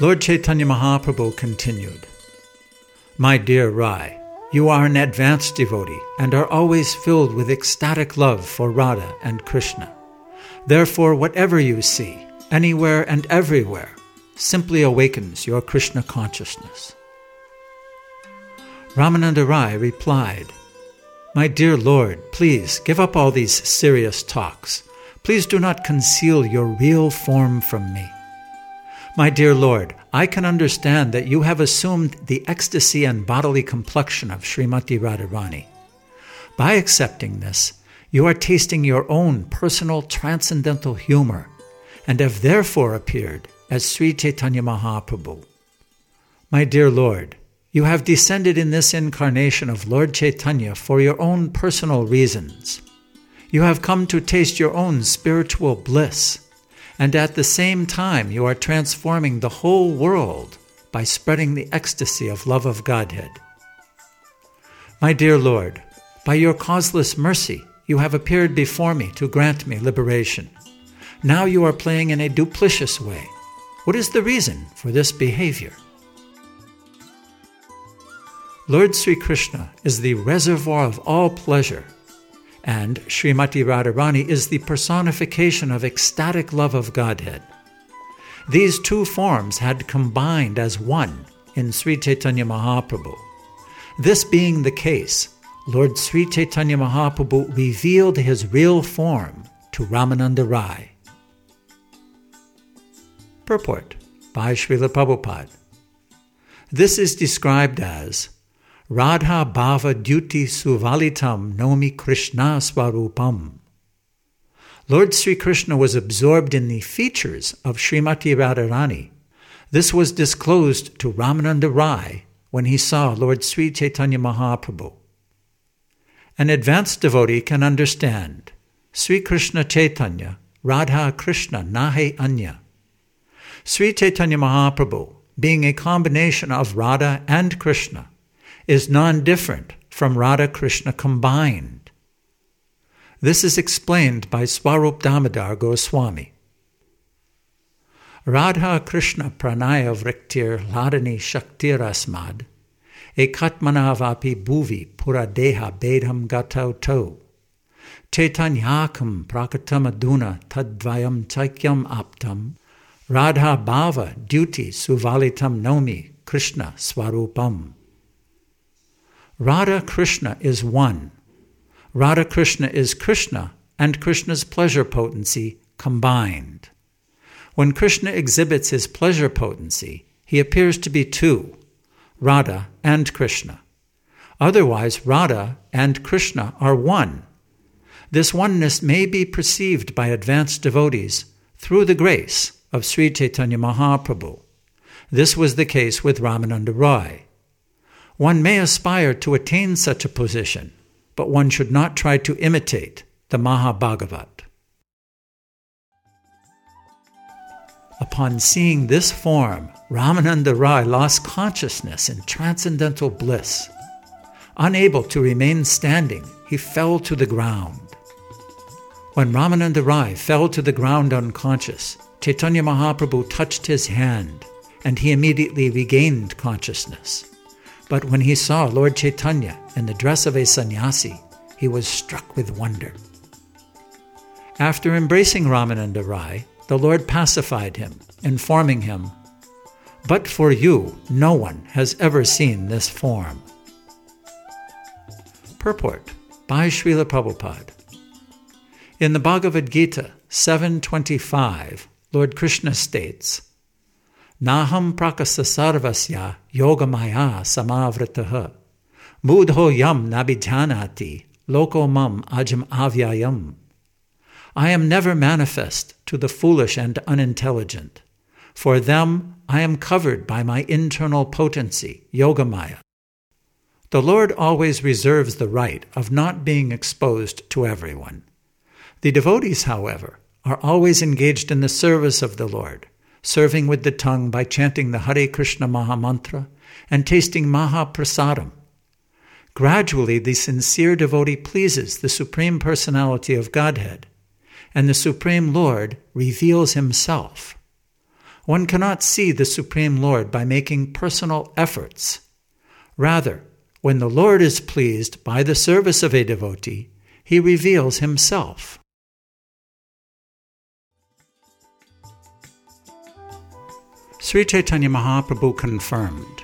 Lord Chaitanya Mahaprabhu continued My dear Rai, you are an advanced devotee and are always filled with ecstatic love for Radha and Krishna. Therefore, whatever you see, anywhere and everywhere, simply awakens your Krishna consciousness. Ramananda Rai replied, My dear Lord, please give up all these serious talks. Please do not conceal your real form from me. My dear Lord, I can understand that you have assumed the ecstasy and bodily complexion of Srimati Radharani. By accepting this, you are tasting your own personal transcendental humor and have therefore appeared as Sri Chaitanya Mahaprabhu. My dear Lord, you have descended in this incarnation of Lord Chaitanya for your own personal reasons. You have come to taste your own spiritual bliss and at the same time you are transforming the whole world by spreading the ecstasy of love of Godhead. My dear Lord, by your causeless mercy, you have appeared before me to grant me liberation. Now you are playing in a duplicitous way. What is the reason for this behavior? Lord Sri Krishna is the reservoir of all pleasure and Srimati Radharani is the personification of ecstatic love of Godhead. These two forms had combined as one in Sri Chaitanya Mahaprabhu. This being the case, Lord Sri Chaitanya Mahaprabhu revealed his real form to Ramananda Rai. Purport by Srila Prabhupada. This is described as Radha Bhava Duty Suvalitam Nomi Krishna Swarupam. Lord Sri Krishna was absorbed in the features of Srimati Radharani. This was disclosed to Ramananda Rai when he saw Lord Sri Chaitanya Mahaprabhu. An advanced devotee can understand Sri Krishna Chaitanya, Radha Krishna Nahe Anya. Sri Chaitanya Mahaprabhu, being a combination of Radha and Krishna, is non different from Radha Krishna combined. This is explained by Swarup Damodar Goswami. Radha Krishna pranaya vriktir ladani shaktirasmad ekatmanavapi bhuvi puradeha bedham gatau to chaitanyakam prakatamaduna tadvayam chaikyam aptam radha bhava duty suvalitam nomi krishna swarupam Radha Krishna is one. Radha Krishna is Krishna and Krishna's pleasure potency combined. When Krishna exhibits his pleasure potency, he appears to be two Radha and Krishna. Otherwise, Radha and Krishna are one. This oneness may be perceived by advanced devotees through the grace of Sri Chaitanya Mahaprabhu. This was the case with Ramananda Rai. One may aspire to attain such a position, but one should not try to imitate the Mahabhagavat. Upon seeing this form, Ramananda Rai lost consciousness in transcendental bliss. Unable to remain standing, he fell to the ground. When Ramananda Rai fell to the ground unconscious, Chaitanya Mahaprabhu touched his hand, and he immediately regained consciousness. But when he saw Lord Chaitanya in the dress of a sannyasi, he was struck with wonder. After embracing Ramananda Rai, the Lord pacified him, informing him, But for you, no one has ever seen this form. Purport by Srila Prabhupada. In the Bhagavad Gita 7.25, Lord Krishna states, Naham prakasa sarvasya yogamaya samavrataha. Mudho yam nabidhanati loko mam ajam avyayam. I am never manifest to the foolish and unintelligent. For them I am covered by my internal potency, Yogamaya. The Lord always reserves the right of not being exposed to everyone. The devotees, however, are always engaged in the service of the Lord serving with the tongue by chanting the Hare Krishna Maha Mantra and tasting Maha Prasadam. Gradually, the sincere devotee pleases the Supreme Personality of Godhead, and the Supreme Lord reveals Himself. One cannot see the Supreme Lord by making personal efforts. Rather, when the Lord is pleased by the service of a devotee, he reveals himself. Sri Chaitanya Mahaprabhu confirmed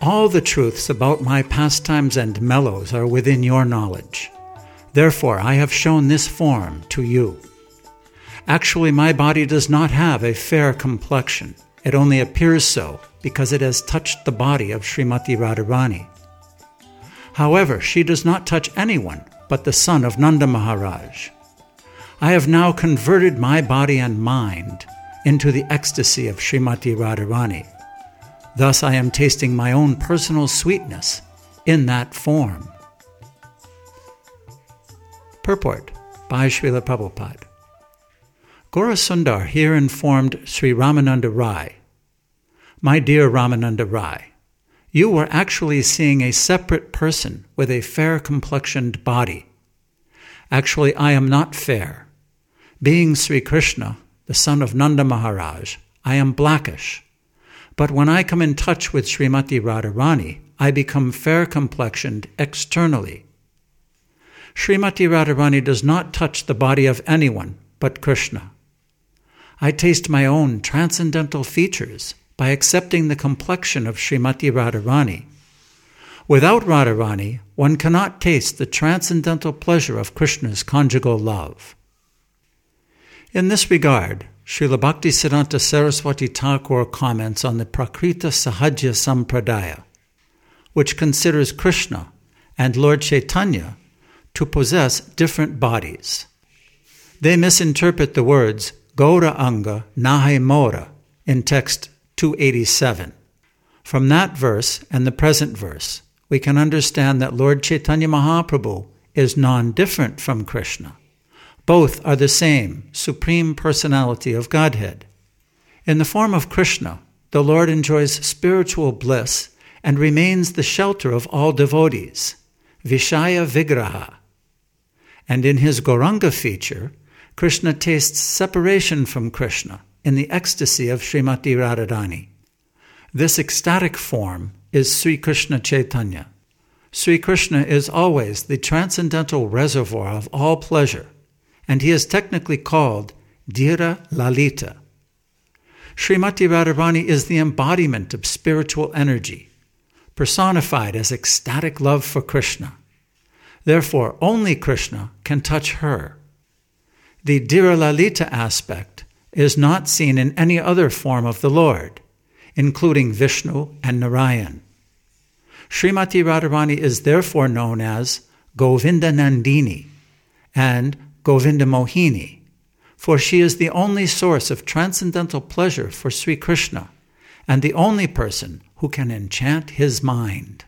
All the truths about my pastimes and mellows are within your knowledge. Therefore, I have shown this form to you. Actually, my body does not have a fair complexion. It only appears so because it has touched the body of Srimati Radharani. However, she does not touch anyone but the son of Nanda Maharaj. I have now converted my body and mind into the ecstasy of Srimati Radharani. Thus, I am tasting my own personal sweetness in that form. Purport by Srila Prabhupada. Gaurasundar here informed Sri Ramananda Rai, My dear Ramananda Rai, you were actually seeing a separate person with a fair complexioned body. Actually, I am not fair. Being Sri Krishna, the son of Nanda Maharaj, I am blackish. But when I come in touch with Srimati Radharani, I become fair complexioned externally. Srimati Radharani does not touch the body of anyone but Krishna. I taste my own transcendental features by accepting the complexion of Srimati Radharani. Without Radharani, one cannot taste the transcendental pleasure of Krishna's conjugal love. In this regard, Srila Bhaktisiddhanta Saraswati Thakur comments on the Prakriti Sahaja Sampradaya, which considers Krishna and Lord Chaitanya to possess different bodies. They misinterpret the words Gaura Anga Nahe Mora in text 287. From that verse and the present verse, we can understand that Lord Chaitanya Mahaprabhu is non different from Krishna. Both are the same Supreme Personality of Godhead. In the form of Krishna, the Lord enjoys spiritual bliss and remains the shelter of all devotees, Vishaya Vigraha. And in his Gauranga feature, Krishna tastes separation from Krishna in the ecstasy of Srimati Radharani. This ecstatic form is Sri Krishna Chaitanya. Sri Krishna is always the transcendental reservoir of all pleasure, and he is technically called Dhira Lalita. Srimati Radharani is the embodiment of spiritual energy, personified as ecstatic love for Krishna. Therefore, only Krishna can touch her. The Dhiralalita aspect is not seen in any other form of the Lord, including Vishnu and Narayan. Srimati Radharani is therefore known as Govinda Nandini and Govinda Mohini, for she is the only source of transcendental pleasure for Sri Krishna and the only person who can enchant his mind.